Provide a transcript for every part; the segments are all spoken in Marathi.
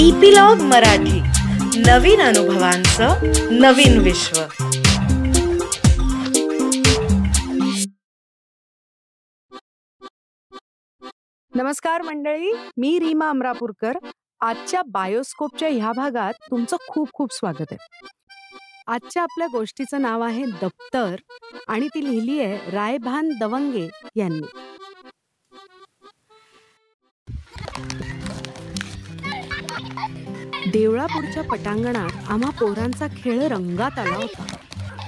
इपिलॉग मराठी. नवीन अनुभवांचं नवीन विश्व. नमस्कार मंडळी मी रीमा अमरापूरकर. आजच्या बायोस्कोपच्या ह्या भागात तुमचं खूप खूप स्वागत आहे. आजच्या आपल्या गोष्टीचं नाव आहे दप्तर आणि ती लिहिली आहे रायभान दवंगे यांनी. देवळापूरच्या पटांगणात आम्हा पोरांचा खेळ रंगात आला होता.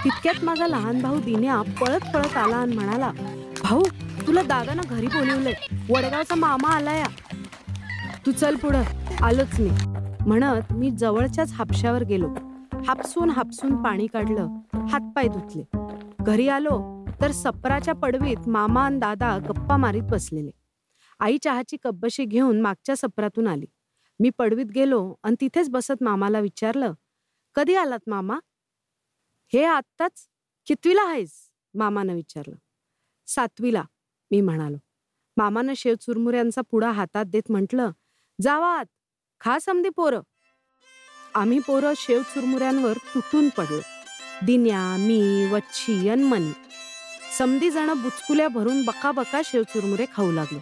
तितक्यात माझा लहान भाऊ दिन्या पळत पळत आला आणि म्हणाला भाऊ तुला दादानं घरी बोलवलंय. वडगावचा मामा आलाय. तू चल पुढं. आलोच मी. म्हणत मी जवळच्याच हापशावर गेलो. हापसून हापसून पाणी काढलं. हातपाय धुतले. घरी आलो तर सपराच्या पडवीत मामा आणि दादा गप्पा मारीत बसलेले. आई चहाची कब्बशी घेऊन मागच्या सपरातून आली. मी पडवीत गेलो आणि तिथेच बसत मामाला विचारलं कधी आलात मामा? हे आत्ताच कितवीला आहेस? मामानं विचारलं. सातवीला मी म्हणालो. मामानं शेव चुरमुऱ्यांचा पुडा हातात देत म्हटलं जावा आत खा समधी पोरं. आम्ही पोरं शेव चुरमुऱ्यांवर तुटून पडलो. दिन्या मी वच्छी अन मनी. समधी जण बुचकुल्या भरून बका बका शेव चुरमुरे खाऊ लागलो.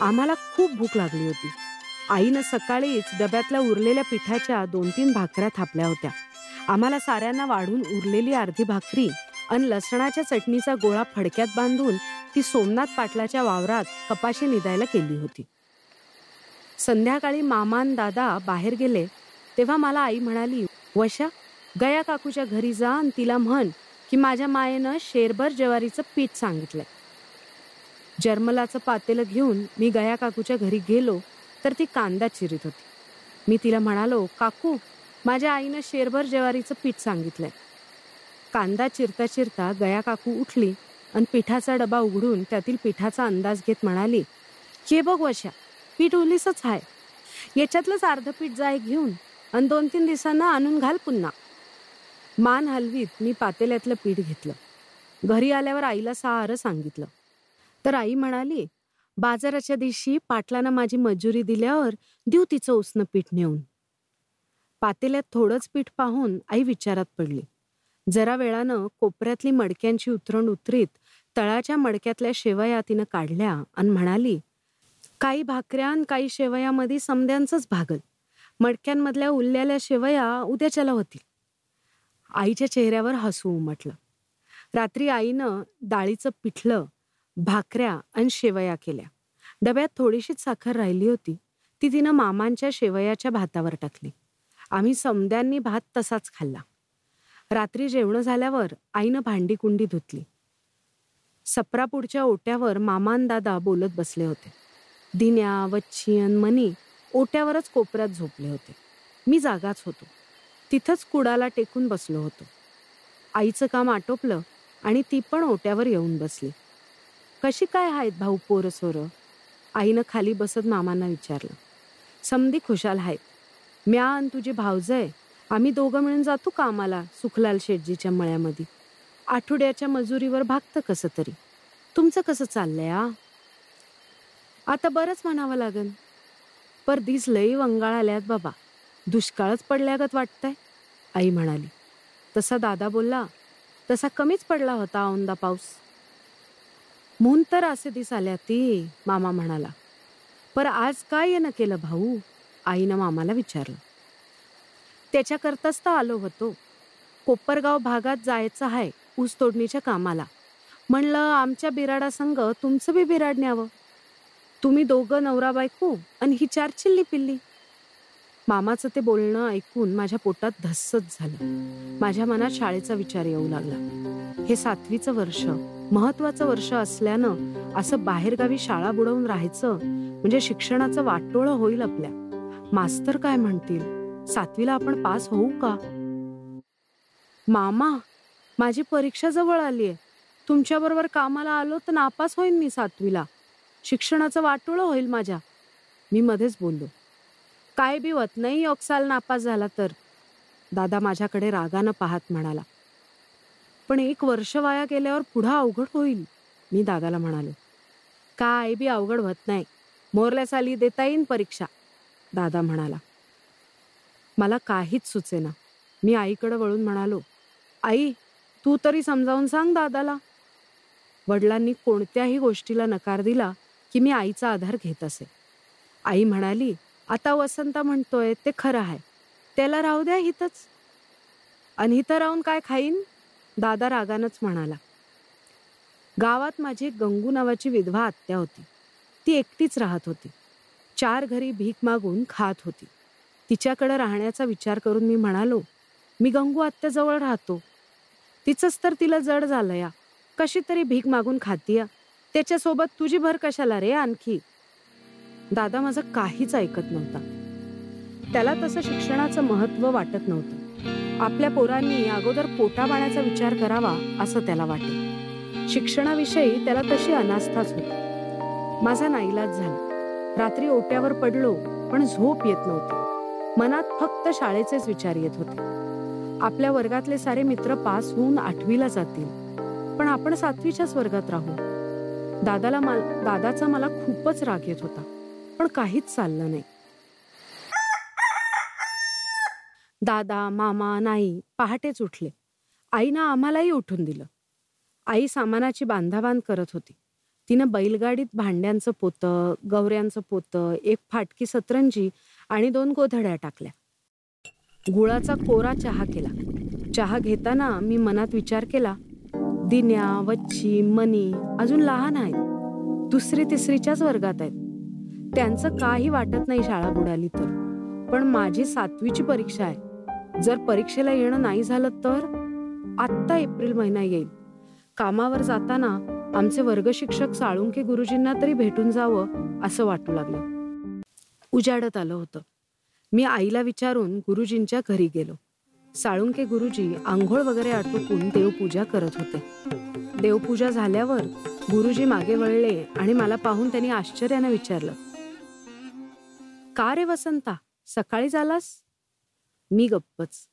आम्हाला खूप भूक लागली होती. आईनं सकाळीच डब्यातल्या उरलेल्या पिठाच्या दोन तीन भाकऱ्या थापल्या होत्या. आम्हाला साऱ्यांना वाढून उरलेली अर्धी भाकरी आणि लसणाच्या चटणीचा गोळा फडक्यात बांधून ती सोमनाथ पाटलाच्या वावरात कपाशी निदायला केली होती. संध्याकाळी मामान दादा बाहेर गेले तेव्हा मला आई म्हणाली वशा गया काकूच्या घरी जा आणि तिला म्हण की माझ्या मायेनं शेरभर ज्वारीचं पीठ सांगितलंय. जर्मलाचं पातेलं घेऊन मी गया काकूच्या घरी गेलो तर ती कांदा चिरीत होती. मी तिला म्हणालो काकू माझ्या आईनं शेरभर ज्वारीचं पीठ सांगितलंय. कांदा चिरता चिरता गया काकू उठली आणि पिठाचा डबा उघडून त्यातील पिठाचा अंदाज घेत म्हणाली हे बघ वशा पीठ उलीसच आहे याच्यातलंच अर्ध पीठ जाय घेऊन आणि दोन तीन दिवसांना आणून घाल पुन्हा. मान हलवीत मी पातेल्यातलं पीठ घेतलं. घरी आल्यावर आईला सारं सांगितलं. तर आई म्हणाली बाजाराच्या दिवशी पाटलांना माझी मजुरी दिल्यावर देऊ तिचं उसनं पीठ नेऊन. पातेल्यात थोडंच पीठ पाहून आई विचारात पडली. जरा वेळानं कोपऱ्यातली मडक्यांची उतरण उतरीत तळाच्या मडक्यातल्या शेवया तिनं काढल्या आणि म्हणाली काही भाकऱ्या आणि काही शेवयामध्ये समद्यांचंच भागल. मडक्यांमधल्या उरलेल्या शेवया उद्याच्याला होतील. आईच्या चेहऱ्यावर हसू उमटलं. रात्री आईनं डाळीचं पिठलं भाकऱ्या आणि शेवया केल्या. डब्यात थोडीशीच साखर राहिली होती. ती तिनं मामांच्या शेवयाच्या भातावर टाकली. आम्ही समद्यांनी भात तसाच खाल्ला. रात्री जेवण झाल्यावर आईनं भांडी कुंडी धुतली. सप्रापूरच्या ओट्यावर मामान दादा बोलत बसले होते. दिन्या वच्छी आणि मनी ओट्यावरच कोपऱ्यात झोपले होते. मी जागाच होतो. तिथंच कुडाला टेकून बसलो होतो. आईचं काम आटोपलं आणि ती पण ओट्यावर येऊन बसली. कशी काय आहेत भाऊ पोरं सोरं? आईनं खाली बसत मामांना विचारलं. समधी खुशाल आहेत. म्या आणि तुझे आहे. आम्ही दोघं मिळून जातो कामाला सुखलाल शेटजीच्या मळ्यामध्ये. आठवड्याच्या मजुरीवर भागतं कसं तरी. तुमचं कसं चाललंय आ? आता बरंच म्हणावं लागन. पर दिस लई वंगाळ आल्यात बाबा. दुष्काळच पडल्यागत वाटतंय आई म्हणाली. तसा दादा बोलला तसा कमीच पडला होता औंदा पाऊस. म्हणून तर असे दिस आल्या ती मामा म्हणाला. पर आज काय येणं केलं भाऊ? आईनं मामाला विचारलं. त्याच्याकरताच तर आलो होतो. कोपरगाव भागात जायचं आहे ऊस तोडणीच्या कामाला. म्हणलं आमच्या बिराडा संघ तुमचं बी बिराड न्यावं. तुम्ही दोघं नवरा बायको आणि ही चार चिल्ली पिल्ली. मामाचं ते बोलणं ऐकून माझ्या पोटात धस्सच झालं. माझ्या मनात शाळेचा विचार येऊ लागला. हे सातवीचं वर्ष महत्वाचं वर्ष असल्यानं असं बाहेरगावी शाळा बुडवून राहायचं म्हणजे शिक्षणाचं वाटोळं होईल आपल्या. मास्तर काय म्हणतील? सातवीला आपण पास होऊ का? मामा माझी परीक्षा जवळ आली आहे तुमच्याबरोबर कामाला आलो तर नापास होईन मी सातवीला. शिक्षणाचं वाटोळं होईल माझ्या. मी मध्येच बोललो. काय बी होत नाही ओक्साल नापास झाला तर? दादा माझ्याकडे रागानं पाहत म्हणाला. पण एक वर्ष वाया गेल्यावर पुढं अवघड होईल मी दादाला म्हणालो. काय बी अवघड होत नाही. मोरल्या साली देता येईन परीक्षा दादा म्हणाला. मला काहीच सुचेना. मी आईकडे वळून म्हणालो आई तू तरी समजावून सांग दादाला. वडिलांनी कोणत्याही गोष्टीला नकार दिला की मी आईचा आधार घेत असे. आई म्हणाली आता वसंत म्हणतोय ते खरं आहे. त्याला राहू द्या हितच. आणि हिथं राहून काय खाईन? दादा रागानच म्हणाला. गावात माझी गंगू नावाची विधवा आत्या होती. ती एकटीच राहत होती. चार घरी भीक मागून खात होती. तिच्याकडे राहण्याचा विचार करून मी म्हणालो मी गंगू आत्याजवळ राहतो. तिचंच तर तिला जड झालं या कशी तरी भीक मागून खातीया. त्याच्यासोबत तुझी भर कशाला रे आणखी? दादा माझं काहीच ऐकत नव्हता. त्याला तसं शिक्षणाचं महत्त्व वाटत नव्हतं. आपल्या पोरांनी अगोदर पोटाबाण्याचा विचार करावा असं त्याला वाटे शिक्षणाविषयी त्याला तशी अनास्थाच होती. माझा नाईलाज झाला. रात्री ओट्यावर पडलो पण झोप येत नव्हती. मनात फक्त शाळेचेच विचार येत होते. आपल्या वर्गातले सारे मित्र पास होऊन आठवीला जातील. पण आपण सातवीच्याच वर्गात राहू. दादाला मा दादाचा मला खूपच राग येत होता. पण काहीच चाललं नाही. दादा मामा नाही पहाटेच उठले. आईनं आम्हालाही उठून दिलं. आई सामानाची बांधाबांध करत होती. तिनं बैलगाडीत भांड्यांचं पोतं गवऱ्यांचं पोतं एक फाटकी सतरंजी आणि दोन गोधड्या टाकल्या. गुळाचा कोरा चहा केला. चहा घेताना मी मनात विचार केला दिन्या वच्ची मनी अजून लहान आहेत. दुसरी तिसरीच्याच वर्गात आहेत. त्यांचं काही वाटत नाही शाळा बुडाली तर. पण माझी सातवीची परीक्षा आहे. जर परीक्षेला येणं नाही झालं तर? आत्ता एप्रिल महिना येईल. कामावर जाताना आमचे वर्ग शिक्षक साळुंके गुरुजींना तरी भेटून जावं असं वाटू लागलं. उजाडत आलं होतं. मी आईला विचारून गुरुजींच्या घरी गेलो. साळुंके गुरुजी आंघोळ वगैरे आटोपून देवपूजा करत होते. देवपूजा झाल्यावर गुरुजी मागे वळले आणि मला पाहून त्यांनी आश्चर्याने विचारलं का रे वसंता? सकाळी झालास? मी गप्पच.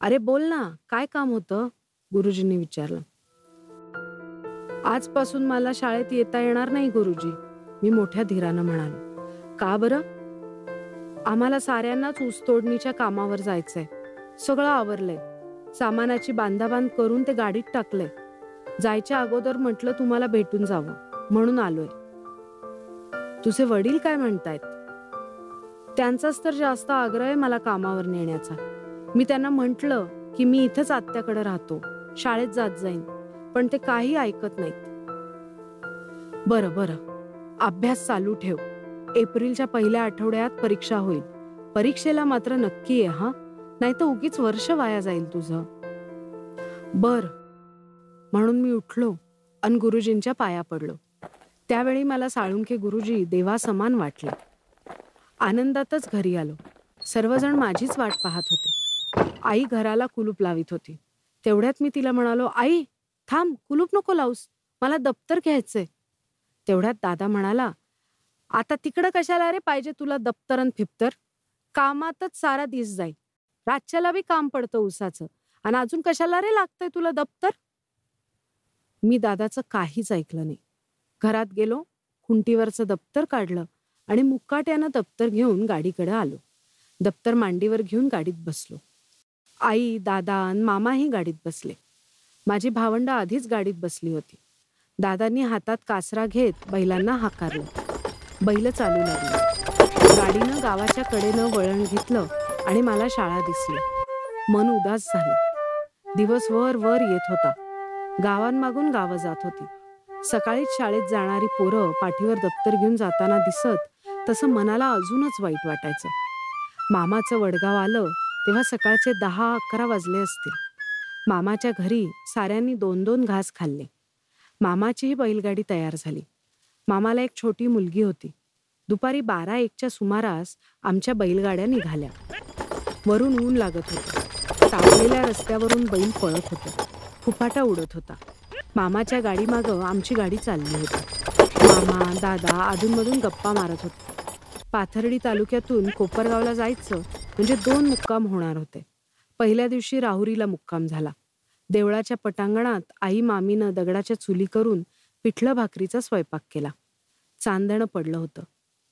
अरे बोल ना काय काम होतं? गुरुजींनी विचारलं. आजपासून मला शाळेत येता येणार नाही गुरुजी मी मोठ्या धीरानं म्हणालो. का बरं? आम्हाला साऱ्यांनाच ऊसतोडणीच्या कामावर जायचंय. सगळं आवरलंय. सामानाची बांधाबांध करून ते गाडीत टाकलंय. जायच्या अगोदर म्हटलं तुम्हाला भेटून जावं म्हणून आलोय. तुझे वडील काय म्हणतायत? त्यांचाच तर जास्त आग्रह आहे मला कामावर नेण्याचा मी त्यांना म्हटलं की मी इथंच आत्याकडे राहतो. शाळेत जात जाईन. पण ते काही ऐकत नाहीत. बरं बरं. अभ्यास चालू ठेव. एप्रिलच्या पहिल्या आठवड्यात परीक्षा होईल. परीक्षेला मात्र नक्की आहे हा? नाही तर उगीच वर्ष वाया जाईल तुझं. बर. म्हणून मी उठलो अन गुरुजींच्या पाया पडलो. त्यावेळी मला साळुंखे गुरुजी देवासमान वाटले. आनंदातच घरी आलो. सर्वजण माझीच वाट पाहत होते. आई घराला कुलूप लावित होती. तेवढ्यात मी तिला म्हणालो आई थांब कुलूप नको लावूस मला दप्तर घ्यायचंय. तेवढ्यात दादा म्हणाला आता तिकडं कशाला रे पाहिजे तुला दप्तर आणि फिप्तर? कामातच सारा दिस जाईल. रातच्याला बी काम पडतं उसाचं. आणि अजून कशाला रे लागतंय तुला दप्तर? मी दादाचं काहीच ऐकलं नाही. घरात गेलो खुंटीवरचं दप्तर काढलं. आणि मुक्काट्यानं दप्तर घेऊन गाडीकडे आलो. दप्तर मांडीवर घेऊन गाडीत बसलो. आई दादा आणि मामाही गाडीत बसले. माझी भावंड आधीच गाडीत बसली होती. दादांनी हातात कासरा घेत बैलांना हाकारलं. बैल चालू लागली. गाडीनं गावाच्या कडेनं वळण घेतलं आणि मला शाळा दिसली. मन उदास झालं. दिवस वर वर येत होता. गावांमागून गावं जात होती. सकाळीच शाळेत जाणारी पोरं पाठीवर दप्तर घेऊन जाताना दिसत तसं मनाला अजूनच वाईट वाटायचं. मामाचं वडगाव आलं तेव्हा सकाळचे दहा अकरा वाजले असतील. मामाच्या घरी साऱ्यांनी दोन दोन घास खाल्ले. मामाचीही बैलगाडी तयार झाली. मामाला एक छोटी मुलगी होती. दुपारी बारा एकच्या सुमारास आमच्या बैलगाड्या निघाल्या. वरून ऊन लागत होतं. तापलेल्या रस्त्यावरून बैल पळत होते. फुफाटा उडत होता. मामाच्या गाडीमागं आमची गाडी चालली होती. मामा दादा अधूनमधून गप्पा मारत होते. पाथर्डी तालुक्यातून कोपरगावला जायचं म्हणजे दोन मुक्काम होणार होते. पहिल्या दिवशी राहुरीला मुक्काम झाला. देवळाच्या पटांगणात आई मामीनं दगडाच्या चुली करून पिठलं भाकरीचा स्वयंपाक केला. चांदणं पडलं होतं.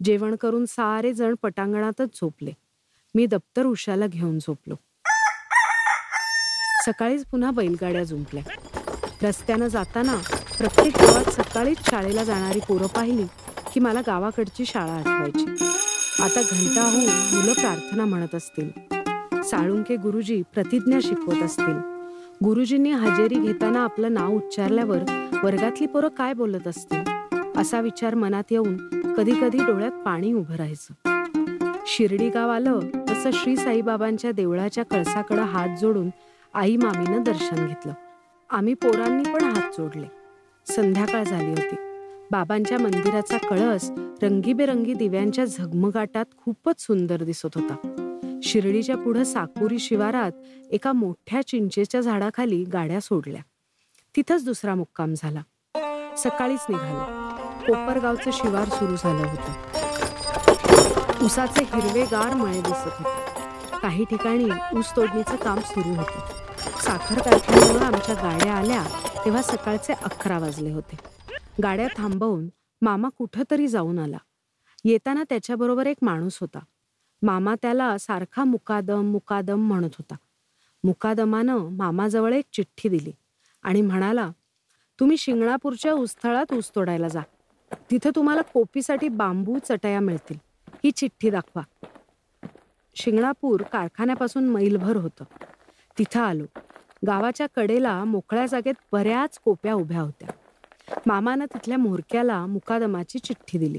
जेवण करून सारे जण पटांगणातच झोपले. मी दप्तर उशाला घेऊन झोपलो. सकाळीच पुन्हा बैलगाड्या जुंपल्या. रस्त्यानं जाताना प्रत्येक गावात सकाळीच शाळेला जाणारी पोरं पाहिली की मला गावाकडची शाळा आठवायची. आता घंटा होऊन मुलं प्रार्थना म्हणत असतील. साळुंके गुरुजी प्रतिज्ञा शिकवत असतील. गुरुजींनी हजेरी घेताना आपलं नाव उच्चारल्यावर वर्गातली पोरं काय बोलत असतील? असा विचार मनात येऊन कधी कधी डोळ्यात पाणी उभं राहायचं. शिर्डी गाव आलं तसं श्री साईबाबांच्या देवळाच्या कळसाकडं हात जोडून आई मामीनं दर्शन घेतलं. आम्ही पोरांनी पण हात जोडले. संध्याकाळ झाली होती. बाबांच्या मंदिराचा कळस रंगीबेरंगी दिव्यांच्या झगमगाटात खूपच सुंदर दिसत होता. शिर्डीच्या पुढं साकुरी शिवारात एका मोठ्या चिंचेच्या झाडाखाली गाड्या सोडल्या. तिथंच दुसरा मुक्काम झाला. सकाळीच निघालो. कोपरगावचं शिवार सुरू झालं होतं. उसाचे हिरवेगार मळे दिसत होते. काही ठिकाणी ऊस तोडणीचं काम सुरू होतं. साखर कारखान्यावर आमच्या गाड्या आल्या. तेव्हा सकाळचे अकरा वाजले होते. गाड्या थांबवून मामा कुठं तरी जाऊन आला. येताना त्याच्याबरोबर एक माणूस होता. मामा त्याला सारखा मुकादम मुकादम म्हणत होता. मुकादमानं मामाजवळ एक चिठ्ठी दिली आणि म्हणाला तुम्ही शिंगणापूरच्या उस्थळात ऊस तोडायला जा. तिथं तुम्हाला कोपीसाठी बांबू चटया मिळतील. ही चिठ्ठी दाखवा. शिंगणापूर कारखान्यापासून मैलभर होतं. तिथं आलो. गावाच्या कडेला मोकळ्या जागेत बऱ्याच कोप्या उभ्या होत्या. मामानं तिथल्या मोरक्याला मुकादमाची चिठ्ठी दिली.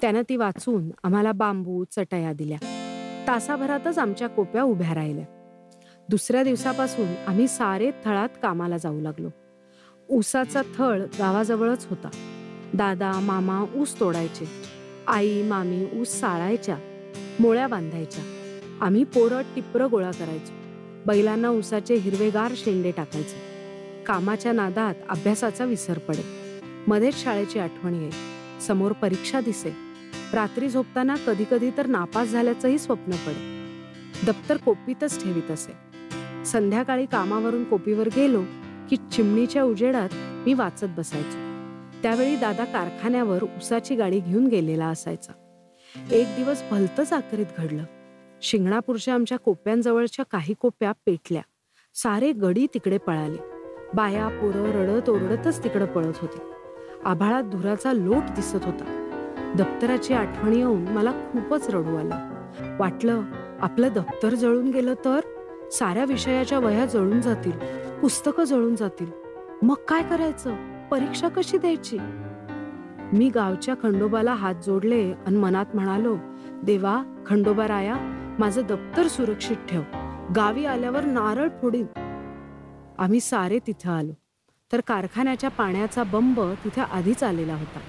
त्यानं ती वाचून आम्हाला बांबू चटया दिल्या. तासाभरातच आमच्या कोप्या उभ्या राहिल्या. दुसऱ्या दिवसापासून आम्ही सारे थळात कामाला जाऊ लागलो. ऊसाचा थळ गावाजवळच होता. दादा मामा ऊस तोडायचे. आई मामी ऊस साळायच्या. मोळ्या बांधायच्या. आम्ही पोरं टिपरं गोळा करायचो. बैलांना उसाचे हिरवेगार शेंडे टाकायचे. कामाच्या नादात अभ्यासाचा विसर पडे मध्येच शाळेची आठवण येईल. समोर परीक्षा दिसे रात्री झोपताना कधी कधी तर नापास झाल्याचंही स्वप्न पडे दप्तर कोपीतच ठेवीत असे संध्याकाळी कामावरून कोपीवर गेलो की चिमणीच्या उजेडात मी वाचत बसायचो. त्यावेळी दादा कारखान्यावर उसाची गाडी घेऊन गेलेला असायचा. एक दिवस भलतच आकरीत घडलं. शिंगणापूरच्या आमच्या कोप्यांजवळच्या काही कोप्या पेटल्या. सारे गडी तिकडे पळाले. बाया पोरं रडत ओरडतच तिकडे पळत होते. आभाळात धुराचा लोट दिसत होता. दप्तराची आठवण येऊन मला खूपच रडू आलं. वाटलं आपलं दप्तर जळून गेलं तर? साऱ्या विषयाच्या वया जळून जातील पुस्तकं जळून जातील. मग काय करायचं? परीक्षा कशी द्यायची? मी गावच्या खंडोबाला हात जोडले आणि मनात म्हणालो देवा खंडोबा राया माझं दप्तर सुरक्षित ठेव. गावी आल्यावर नारळ फोडीन. आम्ही सारे तिथं आलो. तर कारखान्याच्या पाण्याचा बंब तिथे आधीच आलेला होता.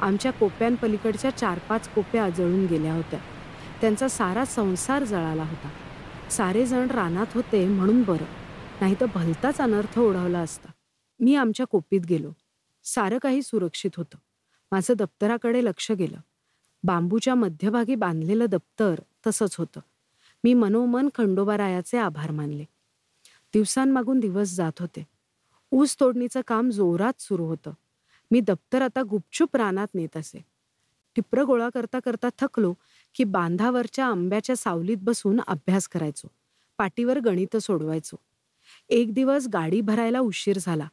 आमच्या कोप्यांपलीकडच्या चार पाच कोप्या जळून गेल्या होत्या. त्यांचा सारा संसार जळाला होता. सारे जण रानात होते म्हणून बरं. नाही तर भलताच अनर्थ ओढवला असता. मी आमच्या कोपीत गेलो. सारं काही सुरक्षित होतं. माझं दप्तराकडे लक्ष गेलं. बांबूच्या मध्यभागी बांधलेलं दप्तर तसंच होतं. मी मनोमन खंडोबारायाचे आभार मानले. दिवसांमागून दिवस जात होते. ऊस तोडणीचं काम जोरात सुरू होतं. मी दप्तर आता गुपचूप रानात नेत असे. टिप्र गोळा करता करता थकलो की बांधावरच्या आंब्याच्या सावलीत बसून अभ्यास करायचो. पाटीवर गणित सोडवायचो. एक दिवस गाडी भरायला उशीर झाला.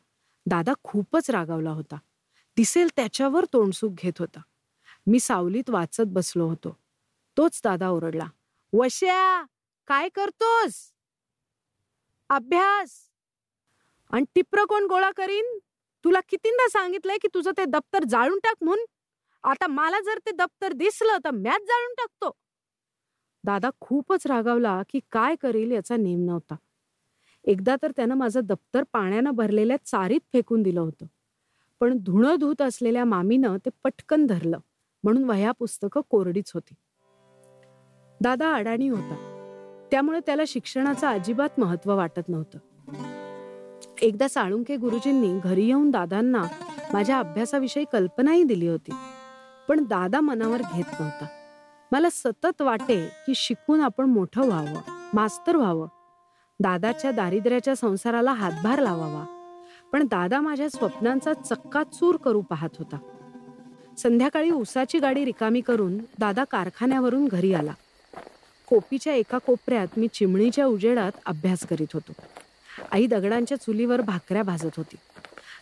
दादा खूपच रागावला होता. दिसेल त्याच्यावर तोंडसूक घेत होता. मी सावलीत वाचत बसलो होतो. तोच दादा ओरडला. वश्या काय करतोस? अभ्यास. आणि टिप्र कोण गोळा करीन? तुला कितींदा सांगितलंय की तुझं ते दप्तर जाळून टाक म्हणून. आता मला जर ते दप्तर दिसलं तर मॅच जाळून टाकतो. दादा खूपच रागावला की काय करील याचा नेम नव्हता. एकदा तर त्यानं माझं दप्तर पाण्यानं भरलेल्या चारीत फेकून दिलं होतं. पण धुणं धुत असलेल्या मामीनं ते पटकन धरलं. म्हणून वह्या पुस्तकं कोरडीच होती. दादा अडाणी होता. त्यामुळे त्याला शिक्षणाचं अजिबात महत्त्व वाटत नव्हतं. एकदा साळुंके गुरुजींनी घरी येऊन दादांना माझ्या अभ्यासाविषयी कल्पनाही दिली होती. पण दादा मनावर घेत नव्हता. मला सतत वाटे की शिकून आपण मोठं व्हावं मास्तर व्हावं. दादाच्या दारिद्र्याच्या संसाराला हातभार लावावा. पण दादा माझ्या स्वप्नांचा चक्काचूर करू पाहत होता. संध्याकाळी उसाची गाडी रिकामी करून दादा कारखान्यावरून घरी आला. कोपीच्या एका कोपऱ्यात मी चिमणीच्या उजेडात अभ्यास करीत होतो. आई दगडांच्या चुलीवर भाकऱ्या भाजत होती.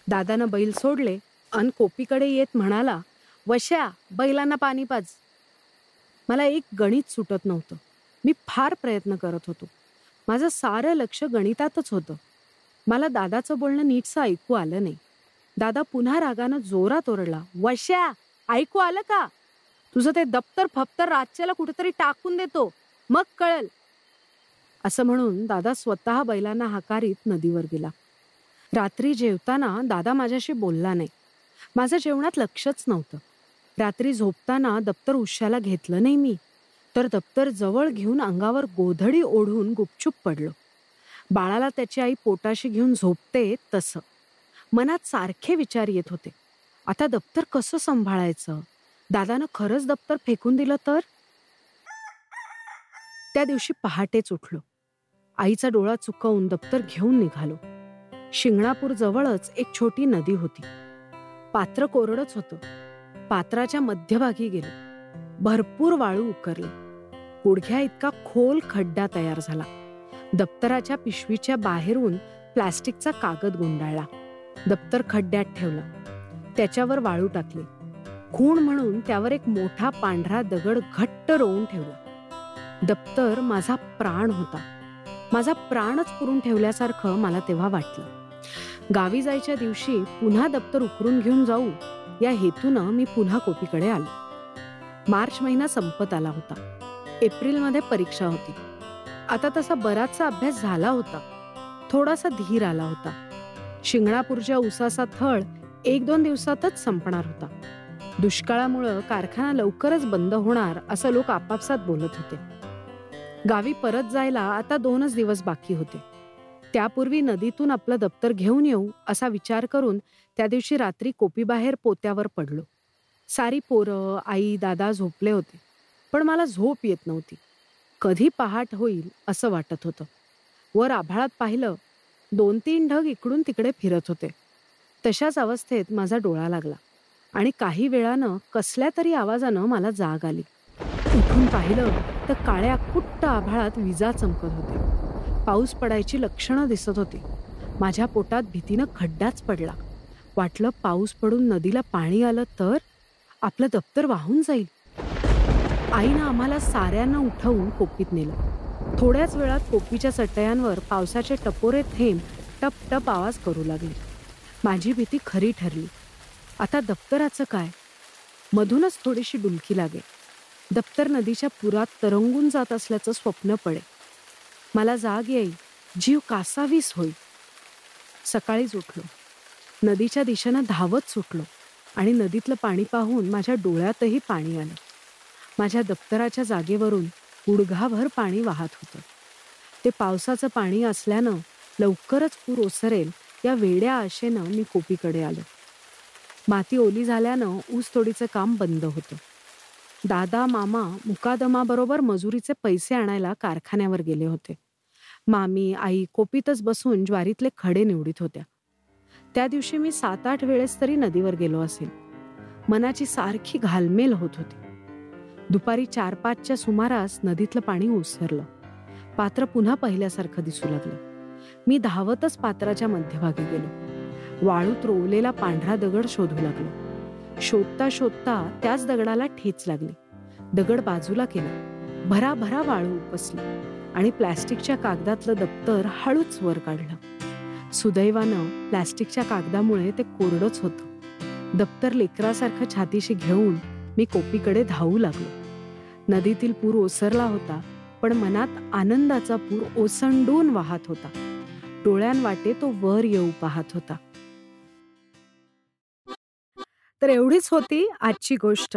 दादानं बैल सोडले अन कोपीकडे येत म्हणाला वश्या बैलांना पाणी पाज. मला एक गणित सुटत नव्हतं. मी फार प्रयत्न करत होतो. माझं सारं लक्ष गणितातच होतं. मला दादाचं बोलणं नीटसं ऐकू आलं नाही. दादा पुन्हा रागानं जोरात ओरडला वश्या ऐकू आलं का? तुझं ते दप्तर फप्तर रातच्याला कुठेतरी टाकून देतो. मग कळल. असं म्हणून दादा स्वतः बैलांना हाकारीत नदीवर गेला. रात्री जेवताना दादा माझ्याशी बोलला नाही. माझं जेवणात लक्षच नव्हतं. रात्री झोपताना दप्तर उश्याला घेतलं नाही मी तर दप्तर जवळ घेऊन अंगावर गोधडी ओढून गुपचूप पडलो. बाळाला त्याची आई पोटाशी घेऊन झोपते तसं. मनात सारखे विचार येत होते. आता दप्तर कसं सांभाळायचं? दादानं खरंच दप्तर फेकून दिलं तर? त्या दिवशी पहाटेच उठलो. आईचा डोळा चुकवून दप्तर घेऊन निघालो. शिंगणापूर जवळच एक छोटी नदी होती. पात्र कोरडच होतं. पात्राच्या मध्यभागी गेलो. भरपूर वाळू उकरली. गुडघ्या इतका खोल खड्डा तयार झाला. दप्तराच्या पिशवीच्या बाहेरून प्लास्टिकचा कागद गुंडाळला. दप्तर खड्ड्यात ठेवलं. त्याच्यावर वाळू टाकली. खूण म्हणून त्यावर एक मोठा पांढरा दगड घट्ट रोवून ठेवला. दप्तर माझा प्राण होता. माझा प्राणच पुरून ठेवल्यासारखं मला तेव्हा वाटलं. गावी जायच्या दिवशी पुन्हा दप्तर उकरून घेऊन जाऊ या हेतूनं मी पुन्हा कोपीकडे आलो. मार्च महिना संपत आला होता. एप्रिलमध्ये परीक्षा होती. आता तसा बराचसा अभ्यास झाला होता. थोडासा धीर आला होता. शिंगणापूरच्या उसाचा थळ एक दोन दिवसातच संपणार होता. दुष्काळामुळं कारखाना लवकरच बंद होणार असं लोक आपापसात बोलत होते. गावी परत जायला आता दोनच दिवस बाकी होते. त्यापूर्वी नदीतून आपलं दप्तर घेऊन येऊ असा विचार करून त्या दिवशी रात्री कोपीबाहेर पोत्यावर पडलो. सारी पोरं आई दादा झोपले होते पण मला झोप येत नव्हती. कधी पहाट होईल असं वाटत होतं. वर आभाळात पाहिलं दोन तीन ढग इकडून तिकडे फिरत होते. तशाच अवस्थेत माझा डोळा लागला आणि काही वेळानं कसल्या तरी आवाजानं मला जाग आली. उठून पाहिलं तर काळ्या कुट्ट आभाळात विजा चमकत होते. पाऊस पडायची लक्षणं दिसत होती. माझ्या पोटात भीतीनं खड्डाच पडला. वाटलं पाऊस पडून नदीला पाणी आलं तर आपलं दप्तर वाहून जाईल. आईनं आम्हाला साऱ्यांना उठवून कोपीत नेलं. थोड्याच वेळात कोपीच्या चटयांवर पावसाचे टपोरे थेंब टप टप आवाज करू लागले. माझी भीती खरी ठरली. आता दप्तराचं काय? मधूनच थोडीशी डुलकी लागेल. दप्तर नदीच्या पुरात तरंगून जात असल्याचं स्वप्न पडे मला जाग येईल. जीव कासावीस होई सकाळीच उठलो. नदीच्या दिशेनं धावत सुटलो आणि नदीतलं पाणी पाहून माझ्या डोळ्यातही पाणी आलं. माझ्या दप्तराच्या जागेवरून गुडघाभर पाणी वाहत होतं. ते पावसाचं पाणी असल्यानं लवकरच पूर ओसरेल या वेड्या आशेनं मी कोपीकडे आलो. माती ओली झाल्यानं ऊसतोडीचं काम बंद होतं. दादा मामा मुकादमाबरोबर मजुरीचे पैसे आणायला कारखान्यावर गेले होते. मामी आई कोपीतच बसून ज्वारीतले खडे निवडीत होत्या. त्या दिवशी मी सात आठ वेळेस तरी नदीवर गेलो असेल. मनाची सारखी घालमेल होत होती. दुपारी चार पाचच्या सुमारास नदीतलं पाणी ओसरलं. पात्र पुन्हा पहिल्यासारखं दिसू लागलं. मी धावतच पात्राच्या मध्यभागी गेलो. वाळूत रोवलेला पांढरा दगड शोधू लागलो. शोधता शोधता त्याच दगडाला ठेच लागली. दगड बाजूला केला. भराभरा वाळू उपसली आणि प्लॅस्टिकच्या कागदातलं दप्तर हळूच वर काढलं. सुदैवानं प्लॅस्टिकच्या कागदामुळे ते कोरडच होतं. दप्तर लेकरासारखं छातीशी घेऊन मी कोपीकडे धावू लागलो. नदीतील पूर ओसरला होता पण मनात आनंदाचा पूर ओसंडून वाहत होता. डोळ्यांवाटे तो वर येऊ पाहत होता. तर एवढीच होती आजची गोष्ट